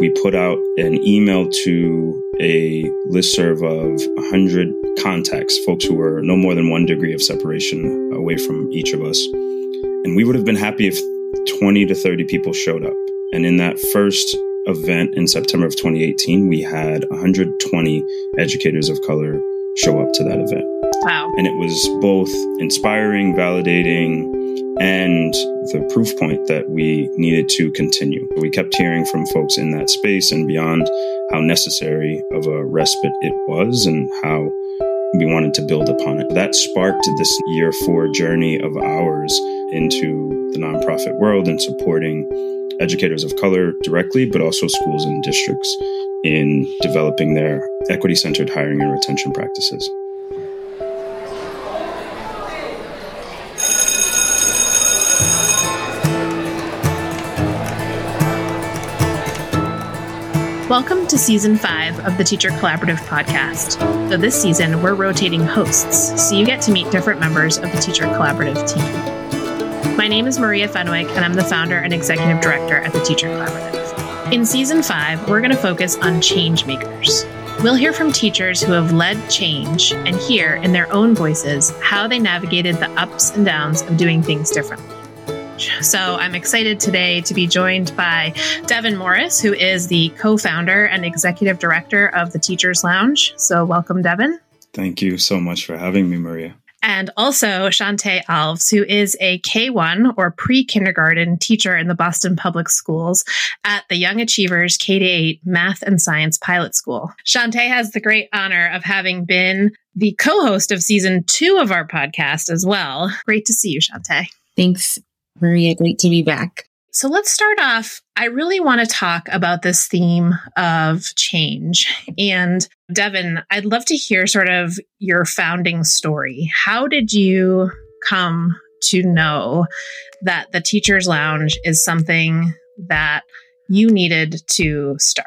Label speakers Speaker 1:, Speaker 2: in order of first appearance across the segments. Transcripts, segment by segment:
Speaker 1: we put out an email to a listserv of 100 contacts, folks who were no more than one degree of separation away from each of us. And we would have been happy if 20 to 30 people showed up. And in that first event in September of 2018, we had 120 educators of color show up to that event.
Speaker 2: Wow.
Speaker 1: And it was both inspiring, validating, and the proof point that we needed to continue. We kept hearing from folks in that space and beyond how necessary of a respite it was and how we wanted to build upon it. That sparked this year four journey of ours into the nonprofit world and supporting educators of color directly, but also schools and districts in developing their equity centered hiring and retention practices.
Speaker 2: Welcome to season five of the Teacher Collaborative podcast. So, this season, we're rotating hosts, so you get to meet different members of the Teacher Collaborative team. My name is Maria Fenwick, and I'm the founder and executive director at the Teacher Collaborative. In season five, we're going to focus on change makers. We'll hear from teachers who have led change and hear in their own voices how they navigated the ups and downs of doing things differently. So I'm excited today to be joined by Devin Morris, who is the co founder and executive director of the Teachers Lounge. So welcome, Devin.
Speaker 1: Thank you so much for having me, Maria.
Speaker 2: And also Shantae Alves, who is a K1 or pre kindergarten teacher in the Boston Public Schools at the Young Achievers K 8 Math and Science Pilot School. Shantae has the great honor of having been the co host of season two of our podcast as well. Great to see you, Shantae.
Speaker 3: Thanks Maria, great to be back.
Speaker 2: So let's start off. I really want to talk about this theme of change. And Devin, I'd love to hear sort of your founding story. How did you come to know that the Teacher's Lounge is something that you needed to start?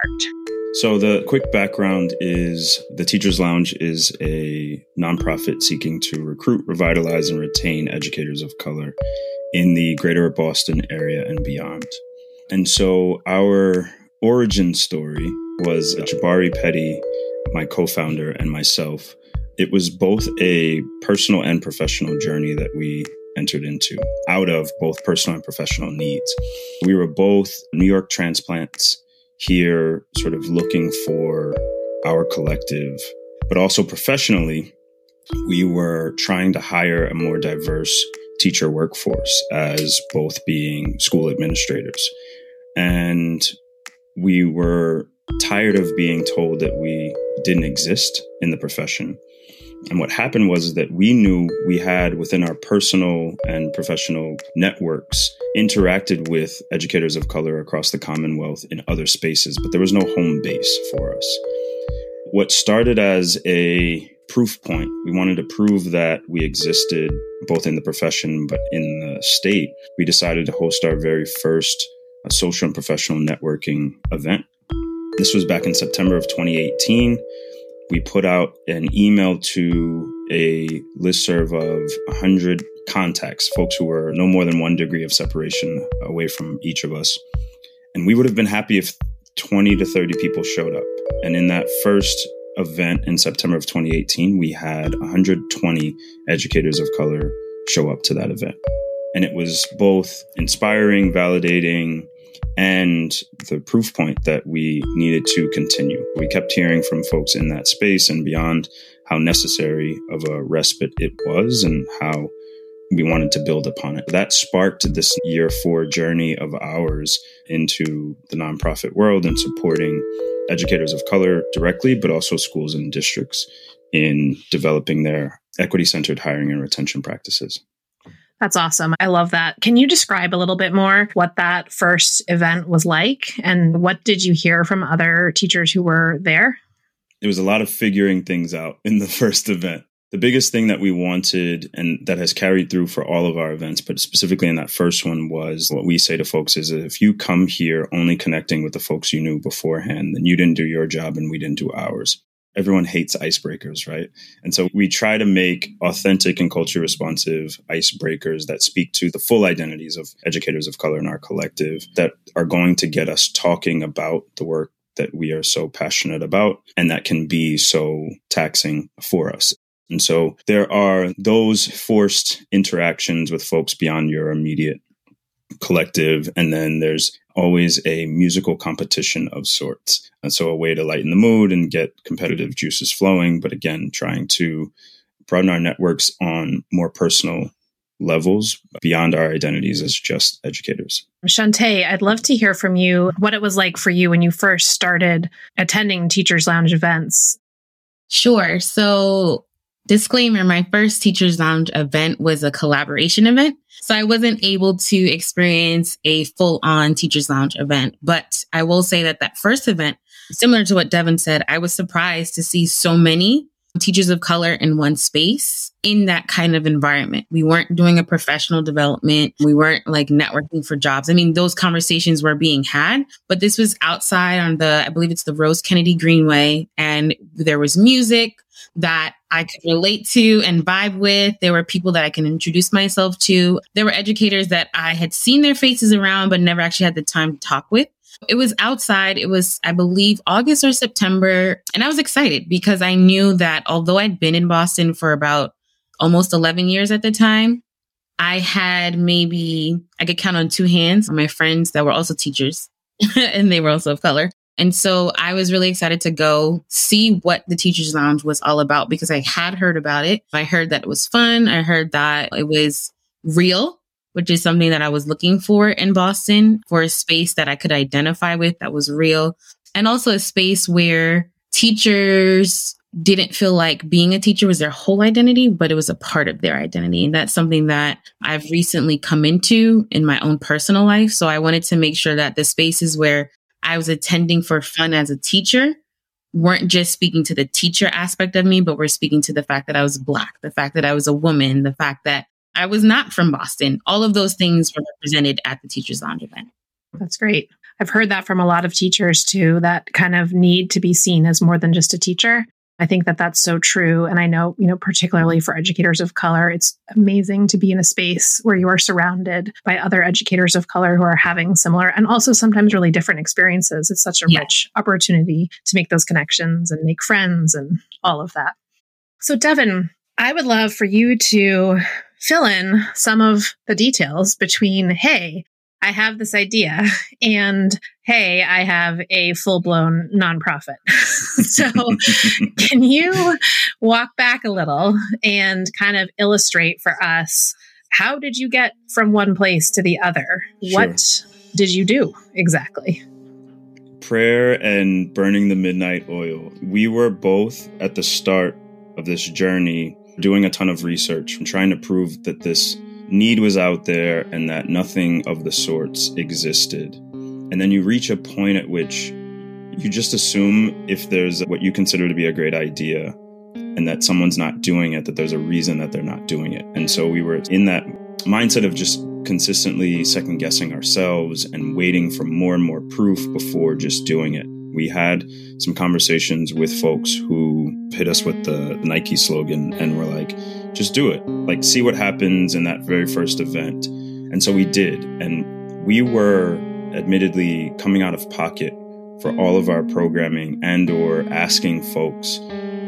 Speaker 1: So, the quick background is the Teachers Lounge is a nonprofit seeking to recruit, revitalize, and retain educators of color in the greater Boston area and beyond. And so, our origin story was Jabari Petty, my co founder, and myself. It was both a personal and professional journey that we entered into out of both personal and professional needs. We were both New York transplants here sort of looking for our collective, but also professionally, we were trying to hire a more diverse teacher workforce as both being school administrators. And we were tired of being told that we didn't exist in the profession. And what happened was that we knew we had within our personal and professional networks interacted with educators of color across the Commonwealth in other spaces, but there was no home base for us. What started as a proof point, we wanted to prove that we existed both in the profession but in the state. We decided to host our very first uh, social and professional networking event. This was back in September of 2018 we put out an email to a listserv of 100 contacts, folks who were no more than one degree of separation away from each of us. And we would have been happy if 20 to 30 people showed up. And in that first event in September of 2018, we had 120 educators of color show up to that event. And it was both inspiring, validating, and the proof point that we needed to continue. We kept hearing from folks in that space and beyond how necessary of a respite it was and how we wanted to build upon it. That sparked this year four journey of ours into the nonprofit world and supporting educators of color directly, but also schools and districts in developing their equity centered hiring and retention practices.
Speaker 2: That's awesome. I love that. Can you describe a little bit more what that first event was like and what did you hear from other teachers who were there?
Speaker 1: It was a lot of figuring things out in the first event. The biggest thing that we wanted and that has carried through for all of our events, but specifically in that first one was what we say to folks is if you come here only connecting with the folks you knew beforehand, then you didn't do your job and we didn't do ours. Everyone hates icebreakers, right? And so we try to make authentic and culture responsive icebreakers that speak to the full identities of educators of color in our collective that are going to get us talking about the work that we are so passionate about and that can be so taxing for us. And so there are those forced interactions with folks beyond your immediate collective. And then there's always a musical competition of sorts. And so a way to lighten the mood and get competitive juices flowing. But again, trying to broaden our networks on more personal levels beyond our identities as just educators.
Speaker 2: Shantae, I'd love to hear from you what it was like for you when you first started attending Teachers Lounge events.
Speaker 3: Sure. So Disclaimer My first Teachers Lounge event was a collaboration event. So I wasn't able to experience a full on Teachers Lounge event. But I will say that that first event, similar to what Devin said, I was surprised to see so many teachers of color in one space in that kind of environment. We weren't doing a professional development. We weren't like networking for jobs. I mean, those conversations were being had, but this was outside on the, I believe it's the Rose Kennedy Greenway, and there was music that I could relate to and vibe with. There were people that I can introduce myself to. There were educators that I had seen their faces around, but never actually had the time to talk with. It was outside. It was, I believe, August or September. And I was excited because I knew that although I'd been in Boston for about almost 11 years at the time, I had maybe, I could count on two hands my friends that were also teachers and they were also of color and so I was really excited to go see what the Teachers Lounge was all about because I had heard about it. I heard that it was fun. I heard that it was real, which is something that I was looking for in Boston for a space that I could identify with that was real. And also a space where teachers didn't feel like being a teacher was their whole identity, but it was a part of their identity. And that's something that I've recently come into in my own personal life. So I wanted to make sure that the spaces where I was attending for fun as a teacher weren't just speaking to the teacher aspect of me, but were speaking to the fact that I was Black, the fact that I was a woman, the fact that I was not from Boston. All of those things were represented at the Teachers Lounge event.
Speaker 2: That's great. I've heard that from a lot of teachers too, that kind of need to be seen as more than just a teacher. I think that that's so true. And I know, you know, particularly for educators of color, it's amazing to be in a space where you are surrounded by other educators of color who are having similar and also sometimes really different experiences. It's such a yeah. rich opportunity to make those connections and make friends and all of that. So, Devin, I would love for you to fill in some of the details between, hey, I have this idea and hey, I have a full blown nonprofit. so, can you walk back a little and kind of illustrate for us how did you get from one place to the other? Sure. What did you do exactly?
Speaker 1: Prayer and burning the midnight oil. We were both at the start of this journey doing a ton of research and trying to prove that this need was out there and that nothing of the sorts existed. And then you reach a point at which you just assume if there's what you consider to be a great idea and that someone's not doing it, that there's a reason that they're not doing it. And so we were in that mindset of just consistently second guessing ourselves and waiting for more and more proof before just doing it. We had some conversations with folks who hit us with the Nike slogan and were like, just do it. Like, see what happens in that very first event. And so we did. And we were admittedly coming out of pocket for all of our programming and or asking folks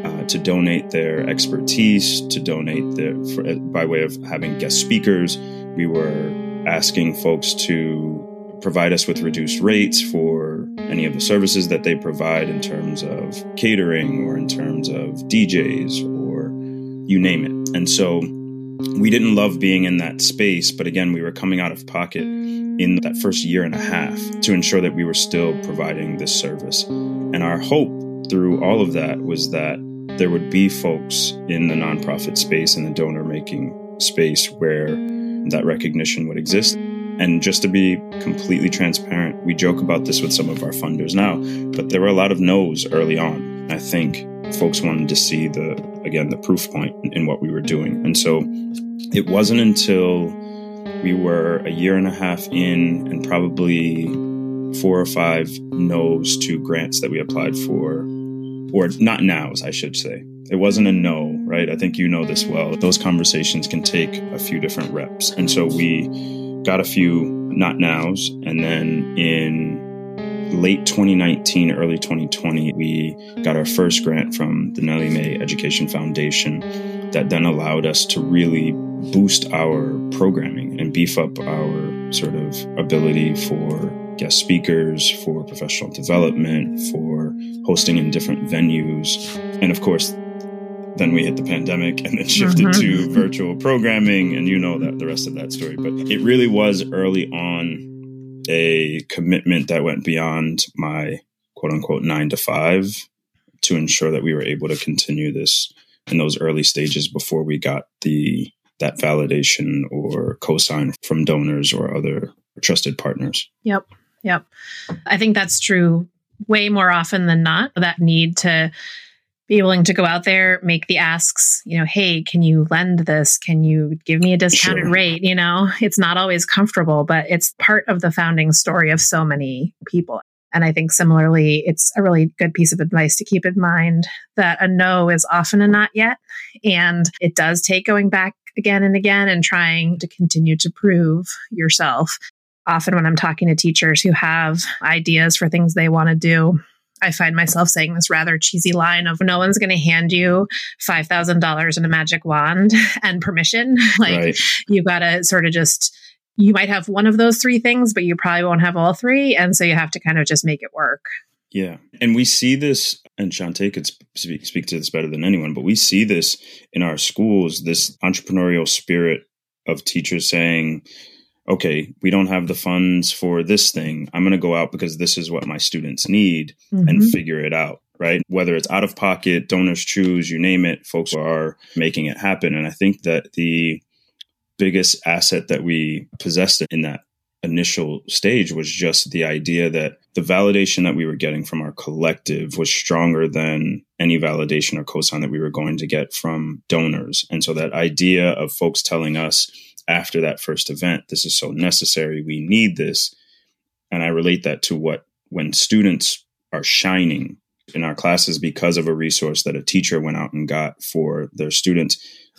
Speaker 1: uh, to donate their expertise, to donate their, for, by way of having guest speakers. We were asking folks to provide us with reduced rates for any of the services that they provide in terms of catering or in terms of DJs or you name it. And so we didn't love being in that space, but again, we were coming out of pocket in that first year and a half to ensure that we were still providing this service. And our hope through all of that was that there would be folks in the nonprofit space and the donor making space where that recognition would exist and just to be completely transparent, we joke about this with some of our funders now, but there were a lot of no's early on. I think folks wanted to see the, again, the proof point in what we were doing. And so it wasn't until we were a year and a half in and probably four or five no's to grants that we applied for or not nows, I should say. It wasn't a no, right? I think you know this well. Those conversations can take a few different reps. And so we got a few not nows. And then in late 2019, early 2020, we got our first grant from the Nellie Mae Education Foundation that then allowed us to really boost our programming and beef up our sort of ability for guest speakers, for professional development, for hosting in different venues. And of course, then we hit the pandemic and then shifted mm-hmm. to virtual programming. And you know that the rest of that story. But it really was early on a commitment that went beyond my quote unquote nine to five to ensure that we were able to continue this in those early stages before we got the that validation or cosign from donors or other trusted partners.
Speaker 2: Yep. Yep. I think that's true way more often than not. That need to be willing to go out there, make the asks, you know, hey, can you lend this? Can you give me a discounted sure. rate? You know, it's not always comfortable, but it's part of the founding story of so many people. And I think similarly, it's a really good piece of advice to keep in mind that a no is often a not yet. And it does take going back again and again and trying to continue to prove yourself. Often, when I'm talking to teachers who have ideas for things they want to do, I find myself saying this rather cheesy line of no one's going to hand you $5,000 in a magic wand and permission. like right. you got to sort of just, you might have one of those three things, but you probably won't have all three. And so you have to kind of just make it work.
Speaker 1: Yeah. And we see this, and Shantae could speak, speak to this better than anyone, but we see this in our schools this entrepreneurial spirit of teachers saying, okay, we don't have the funds for this thing. I'm going to go out because this is what my students need mm-hmm. and figure it out, right? Whether it's out of pocket, DonorsChoose, you name it, folks are making it happen. And I think that the biggest asset that we possessed in that initial stage was just the idea that the validation that we were getting from our collective was stronger than any validation or cosign that we were going to get from donors. And so that idea of folks telling us, after that first event. This is so necessary. We need this. And I relate that to what when students are shining in our classes because of a resource that a teacher went out and got for their students.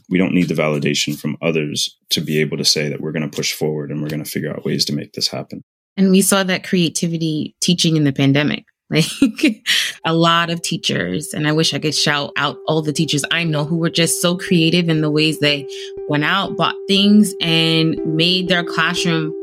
Speaker 1: We don't need the validation from others to be able to say that we're going to push forward and we're going to figure out ways to make this happen.
Speaker 3: And we saw that creativity teaching in the pandemic. Like a lot of teachers, and I wish I could shout out all the teachers I know who were just so creative in the ways they went out, bought things, and made their classroom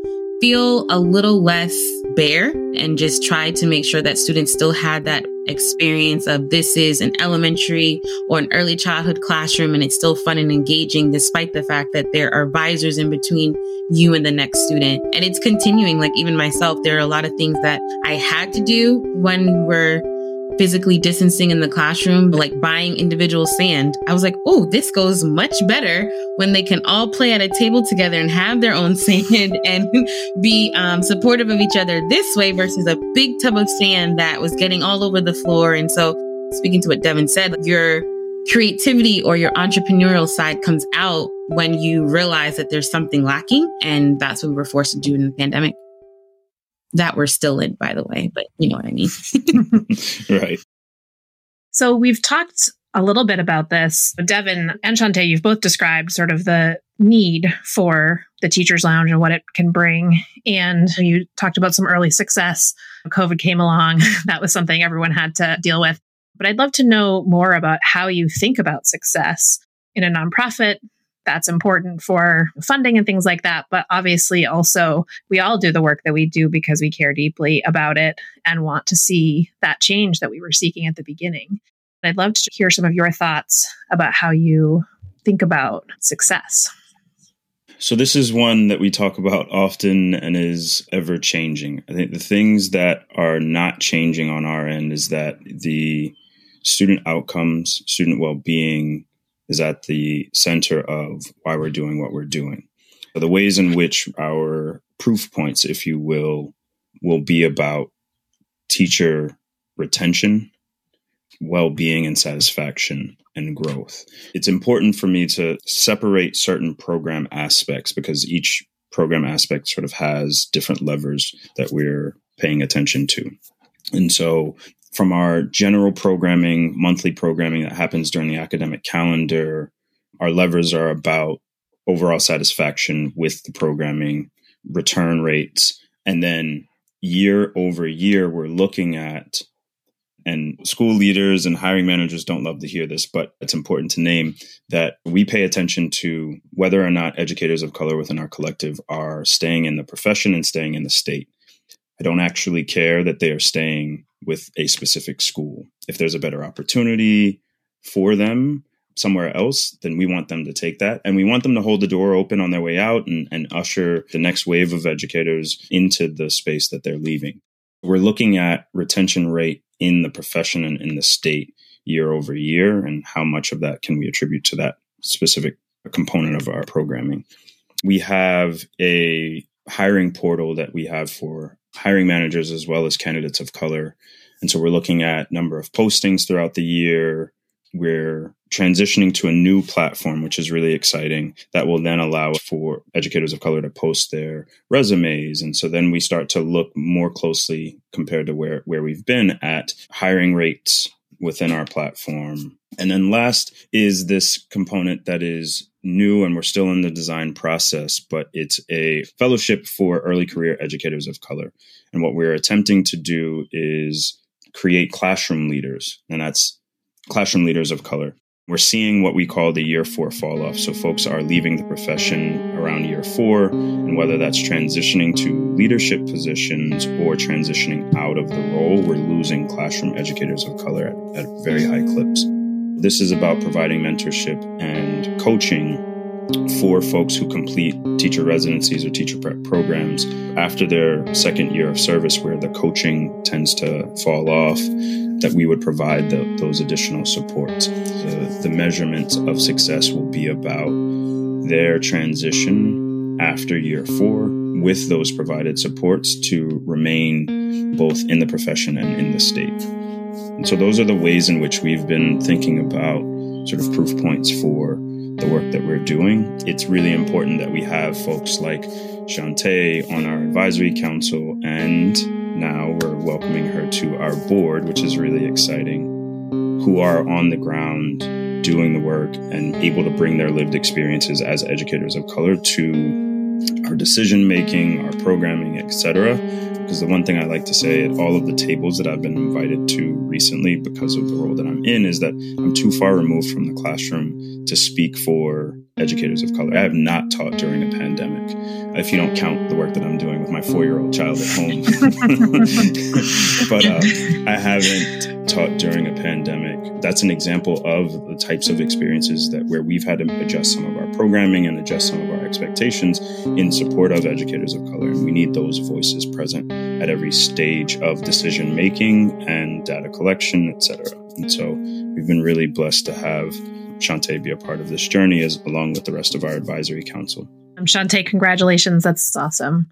Speaker 3: feel a little less bare and just tried to make sure that students still had that experience of this is an elementary or an early childhood classroom and it's still fun and engaging despite the fact that there are visors in between you and the next student. And it's continuing, like even myself, there are a lot of things that I had to do when we're physically distancing in the classroom, like buying individual sand. I was like, oh, this goes much better when they can all play at a table together and have their own sand and be um, supportive of each other this way versus a big tub of sand that was getting all over the floor. And so, speaking to what Devin said, your creativity or your entrepreneurial side comes out when you realize that there's something lacking. And that's what we were forced to do in the pandemic that we're still in, by the way, but you know what I mean.
Speaker 1: right.
Speaker 2: So we've talked a little bit about this. Devin and Shantae, you've both described sort of the need for the teacher's lounge and what it can bring. And you talked about some early success. COVID came along. that was something everyone had to deal with. But I'd love to know more about how you think about success in a nonprofit that's important for funding and things like that. But obviously, also, we all do the work that we do because we care deeply about it and want to see that change that we were seeking at the beginning. I'd love to hear some of your thoughts about how you think about success.
Speaker 1: So, this is one that we talk about often and is ever changing. I think the things that are not changing on our end is that the student outcomes, student well being, is at the center of why we're doing what we're doing. So the ways in which our proof points, if you will, will be about teacher retention, well being, and satisfaction and growth. It's important for me to separate certain program aspects because each program aspect sort of has different levers that we're paying attention to. And so from our general programming, monthly programming that happens during the academic calendar, our levers are about overall satisfaction with the programming, return rates, and then year over year, we're looking at, and school leaders and hiring managers don't love to hear this, but it's important to name that we pay attention to whether or not educators of color within our collective are staying in the profession and staying in the state. Don't actually care that they are staying with a specific school. If there's a better opportunity for them somewhere else, then we want them to take that. And we want them to hold the door open on their way out and, and usher the next wave of educators into the space that they're leaving. We're looking at retention rate in the profession and in the state year over year, and how much of that can we attribute to that specific component of our programming. We have a hiring portal that we have for hiring managers as well as candidates of color. And so we're looking at number of postings throughout the year, we're transitioning to a new platform, which is really exciting, that will then allow for educators of color to post their resumes. And so then we start to look more closely compared to where, where we've been at hiring rates within our platform. And then last is this component that is new and we're still in the design process, but it's a fellowship for early career educators of color. And what we're attempting to do is create classroom leaders. And that's classroom leaders of color. We're seeing what we call the year four fall off. So folks are leaving the profession around year four, and whether that's transitioning to leadership positions or transitioning out of the role, we're losing classroom educators of color at, at very high clips. This is about providing mentorship and coaching for folks who complete teacher residencies or teacher prep programs after their second year of service, where the coaching tends to fall off, that we would provide the, those additional supports. The, the measurement of success will be about their transition after year four with those provided supports to remain both in the profession and in the state. And so, those are the ways in which we've been thinking about sort of proof points for the work that we're doing. It's really important that we have folks like Shantae on our advisory council, and now we're welcoming her to our board, which is really exciting, who are on the ground doing the work and able to bring their lived experiences as educators of color to our decision making, our programming, etc because the one thing I like to say at all of the tables that I've been invited to recently, because of the role that I'm in, is that I'm too far removed from the classroom to speak for educators of color. I have not taught during a pandemic, if you don't count the work that I'm doing with my four year old child at home. but uh, I haven't taught during a pandemic. That's an example of the types of experiences that where we've had to adjust some of our programming and adjust some of our expectations in support of educators of color. And we need those voices present at every stage of decision making and data collection, etc. And so we've been really blessed to have Shantae be a part of this journey as along with the rest of our advisory council.
Speaker 2: Um, Shantae, congratulations. That's awesome.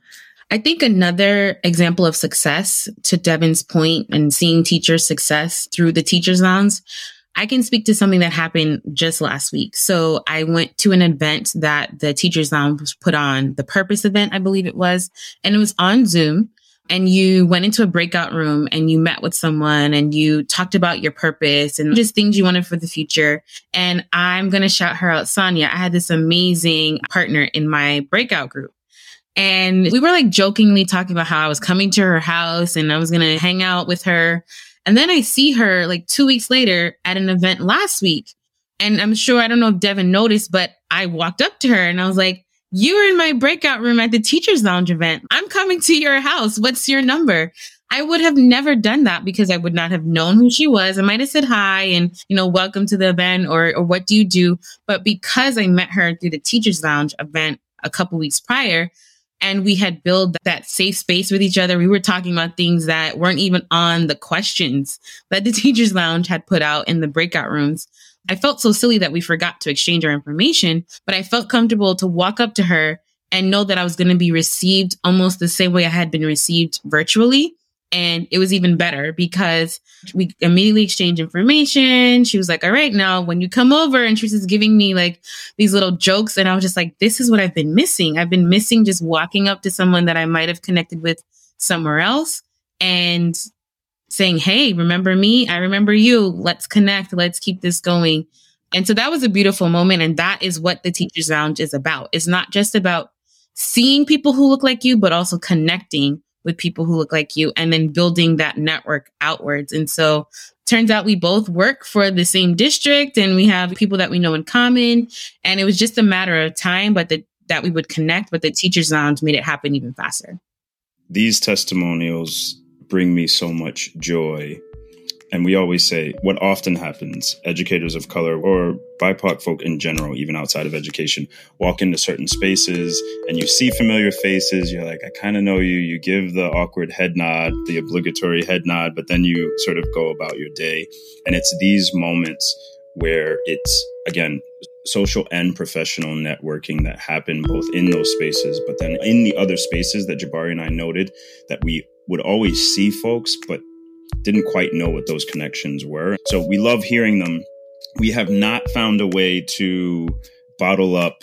Speaker 3: I think another example of success to Devin's point and seeing teachers' success through the teachers' lounge I can speak to something that happened just last week. So I went to an event that the Teachers Lounge put on, the Purpose event, I believe it was, and it was on Zoom. And you went into a breakout room and you met with someone and you talked about your purpose and just things you wanted for the future. And I'm going to shout her out, Sonia. I had this amazing partner in my breakout group. And we were like jokingly talking about how I was coming to her house and I was going to hang out with her. And then I see her like two weeks later at an event last week. And I'm sure, I don't know if Devin noticed, but I walked up to her and I was like, You were in my breakout room at the Teachers Lounge event. I'm coming to your house. What's your number? I would have never done that because I would not have known who she was. I might have said hi and, you know, welcome to the event or, or what do you do? But because I met her through the Teachers Lounge event a couple weeks prior, and we had built that safe space with each other. We were talking about things that weren't even on the questions that the teachers lounge had put out in the breakout rooms. I felt so silly that we forgot to exchange our information, but I felt comfortable to walk up to her and know that I was going to be received almost the same way I had been received virtually. And it was even better because we immediately exchanged information. She was like, all right, now when you come over, and she was just giving me like these little jokes. And I was just like, this is what I've been missing. I've been missing just walking up to someone that I might have connected with somewhere else and saying, Hey, remember me? I remember you. Let's connect. Let's keep this going. And so that was a beautiful moment. And that is what the Teachers Lounge is about. It's not just about seeing people who look like you, but also connecting with people who look like you and then building that network outwards. And so turns out we both work for the same district and we have people that we know in common. And it was just a matter of time, but the, that we would connect, but the Teachers Lounge made it happen even faster.
Speaker 1: These testimonials bring me so much joy and we always say what often happens educators of color or BIPOC folk in general, even outside of education, walk into certain spaces and you see familiar faces. You're like, I kind of know you. You give the awkward head nod, the obligatory head nod, but then you sort of go about your day. And it's these moments where it's, again, social and professional networking that happen both in those spaces, but then in the other spaces that Jabari and I noted that we would always see folks, but didn't quite know what those connections were. So we love hearing them. We have not found a way to bottle up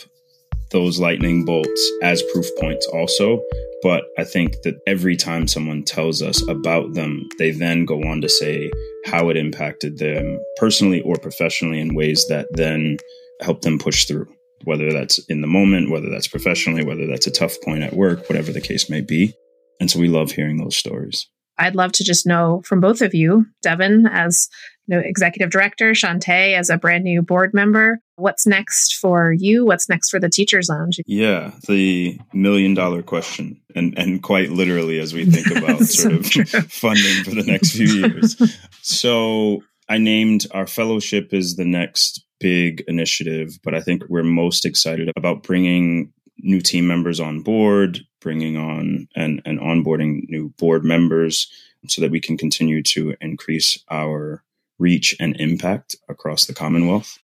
Speaker 1: those lightning bolts as proof points also. But I think that every time someone tells us about them, they then go on to say how it impacted them personally or professionally in ways that then help them push through, whether that's in the moment, whether that's professionally, whether that's a tough point at work, whatever the case may be. And so we love hearing those stories.
Speaker 2: I'd love to just know from both of you, Devin as you know, executive director, Shantae as a brand new board member. What's next for you? What's next for the Teachers Lounge?
Speaker 1: Yeah, the million dollar question, and and quite literally as we think about sort of true. funding for the next few years. so I named our fellowship as the next big initiative, but I think we're most excited about bringing new team members on board, bringing on and, and onboarding new board members so that we can continue to increase our reach and impact across the Commonwealth.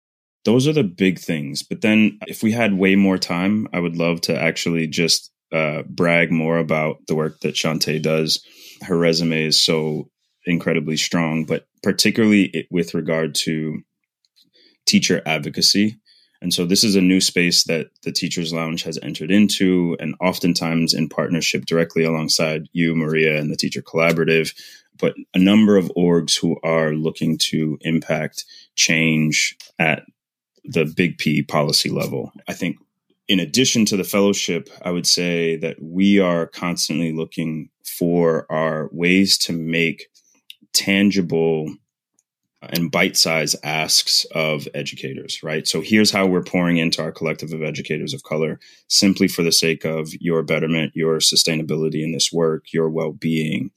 Speaker 1: Those are the big things. But then, if we had way more time, I would love to actually just uh, brag more about the work that Shantae does. Her resume is so incredibly strong, but particularly with regard to teacher advocacy and so this is a new space that the Teachers Lounge has entered into, and oftentimes in partnership directly alongside you, Maria, and the Teacher Collaborative, but a number of orgs who are looking to impact change at the big P policy level. I think in addition to the fellowship, I would say that we are constantly looking for our ways to make tangible and bite size asks of educators, right? So here's how we're pouring into our collective of educators of color simply for the sake of your betterment, your sustainability in this work, your well being.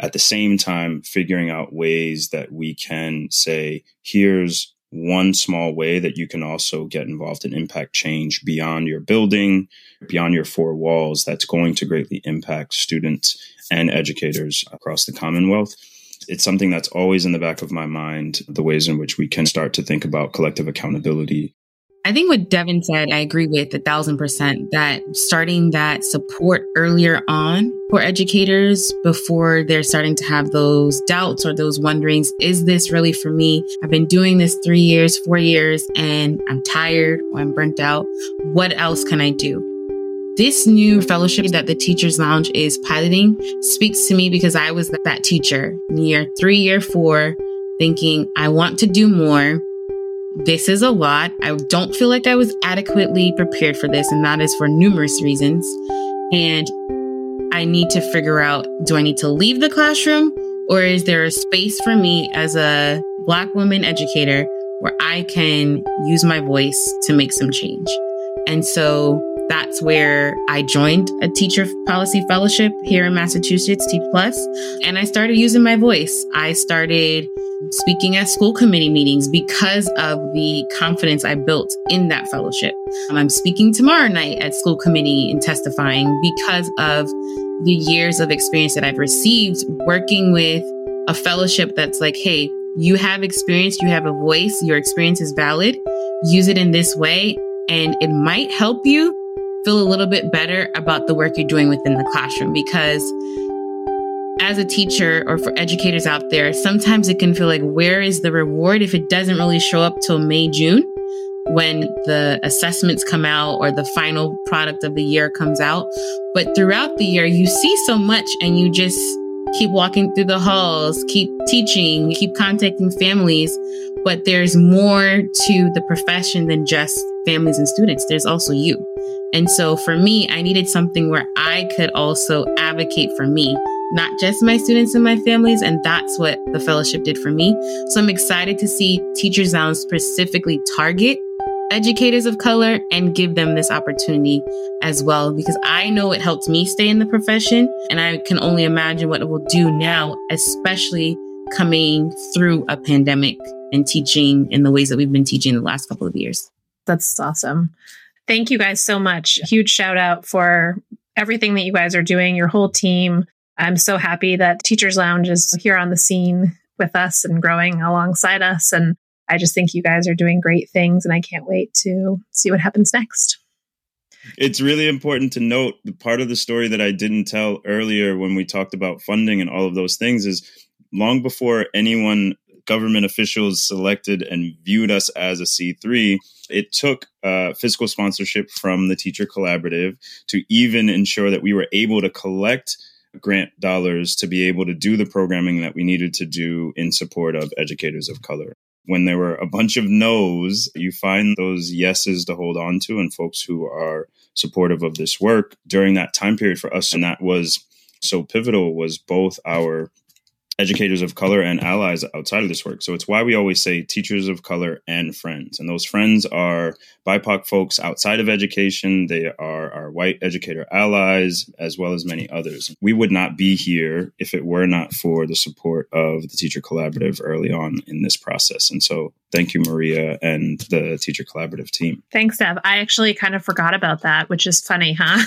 Speaker 1: At the same time, figuring out ways that we can say, here's one small way that you can also get involved in impact change beyond your building, beyond your four walls, that's going to greatly impact students and educators across the Commonwealth it's something that's always in the back of my mind the ways in which we can start to think about collective accountability.
Speaker 3: I think what Devin said, I agree with a thousand percent that starting that support earlier on for educators before they're starting to have those doubts or those wonderings is this really for me? I've been doing this three years, four years, and I'm tired or I'm burnt out. What else can I do? This new fellowship that the Teachers Lounge is piloting speaks to me because I was that teacher in year three, year four, thinking, I want to do more. This is a lot. I don't feel like I was adequately prepared for this, and that is for numerous reasons. And I need to figure out do I need to leave the classroom or is there a space for me as a Black woman educator where I can use my voice to make some change? And so that's where I joined a teacher policy fellowship here in Massachusetts, T plus, and I started using my voice. I started speaking at school committee meetings because of the confidence I built in that fellowship. Um, I'm speaking tomorrow night at school committee and testifying because of the years of experience that I've received working with a fellowship that's like, hey, you have experience, you have a voice, your experience is valid, use it in this way, and it might help you feel a little bit better about the work you're doing within the classroom because as a teacher or for educators out there, sometimes it can feel like where is the reward if it doesn't really show up till May, June when the assessments come out or the final product of the year comes out. But throughout the year, you see so much and you just keep walking through the halls, keep teaching, keep contacting families. But there's more to the profession than just families and students. There's also you. And so for me, I needed something where I could also advocate for me, not just my students and my families. And that's what the fellowship did for me. So I'm excited to see Teachers Lounge specifically target educators of color and give them this opportunity as well because I know it helped me stay in the profession and I can only imagine what it will do now especially coming through a pandemic and teaching in the ways that we've been teaching the last couple of years.
Speaker 2: That's awesome. Thank you guys so much. Huge shout out for everything that you guys are doing, your whole team. I'm so happy that Teachers Lounge is here on the scene with us and growing alongside us and I just think you guys are doing great things and I can't wait to see what happens next.
Speaker 1: It's really important to note the part of the story that I didn't tell earlier when we talked about funding and all of those things is long before anyone government officials selected and viewed us as a C3, it took uh, fiscal sponsorship from the Teacher Collaborative to even ensure that we were able to collect grant dollars to be able to do the programming that we needed to do in support of educators of color when there were a bunch of no's, you find those yeses to hold on to and folks who are supportive of this work during that time period for us. And that was so pivotal was both our educators of color and allies outside of this work. So it's why we always say teachers of color and friends. And those friends are BIPOC folks outside of education. They are our white educator allies, as well as many others. We would not be here if it were not for the support of the Teacher Collaborative early on in this process. And so thank you, Maria, and the Teacher Collaborative team.
Speaker 2: Thanks, Deb. I actually kind of forgot about that, which is funny, huh?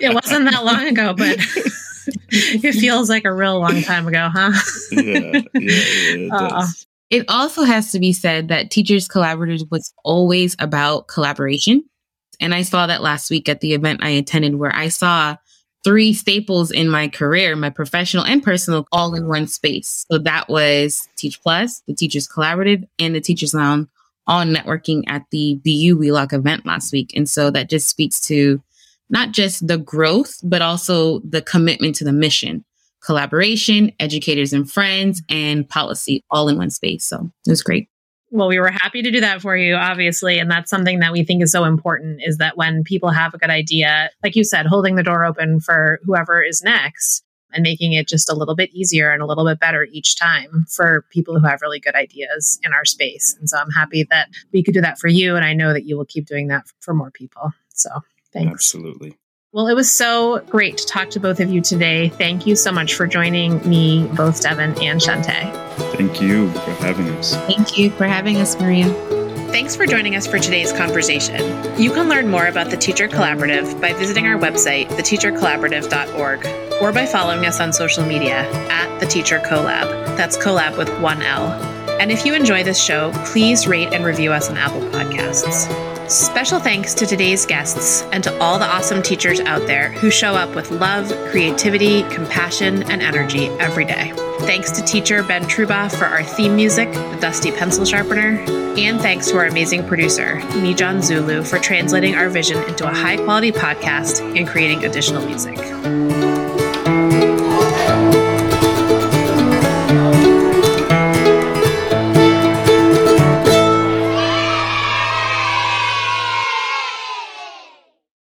Speaker 2: it wasn't that long ago, but. it feels like a real long time ago, huh?
Speaker 1: yeah, yeah, yeah it, uh,
Speaker 3: it also has to be said that Teachers Collaborative was always about collaboration. And I saw that last week at the event I attended where I saw three staples in my career, my professional and personal, all in one space. So that was Teach Plus, the Teachers Collaborative, and the Teachers Lounge all networking at the BU Wheelock event last week. And so that just speaks to not just the growth, but also the commitment to the mission, collaboration, educators and friends, and policy all in one space. So it was great.
Speaker 2: Well, we were happy to do that for you, obviously. And that's something that we think is so important is that when people have a good idea, like you said, holding the door open for whoever is next and making it just a little bit easier and a little bit better each time for people who have really good ideas in our space. And so I'm happy that we could do that for you. And I know that you will keep doing that for more people. So Thanks.
Speaker 1: Absolutely.
Speaker 2: Well, it was so great to talk to both of you today. Thank you so much for joining me, both Devin and Shantae.
Speaker 1: Thank you for having us.
Speaker 3: Thank you for having us, Maria.
Speaker 2: Thanks for joining us for today's conversation. You can learn more about the Teacher Collaborative by visiting our website, theteachercollaborative.org, or by following us on social media at the Teacher Collab. That's collab with one L. And if you enjoy this show, please rate and review us on Apple Podcasts. Special thanks to today's guests and to all the awesome teachers out there who show up with love, creativity, compassion, and energy every day. Thanks to teacher Ben Truba for our theme music, The Dusty Pencil Sharpener. And thanks to our amazing producer, Mijan Zulu, for translating our vision into a high quality podcast and creating additional music.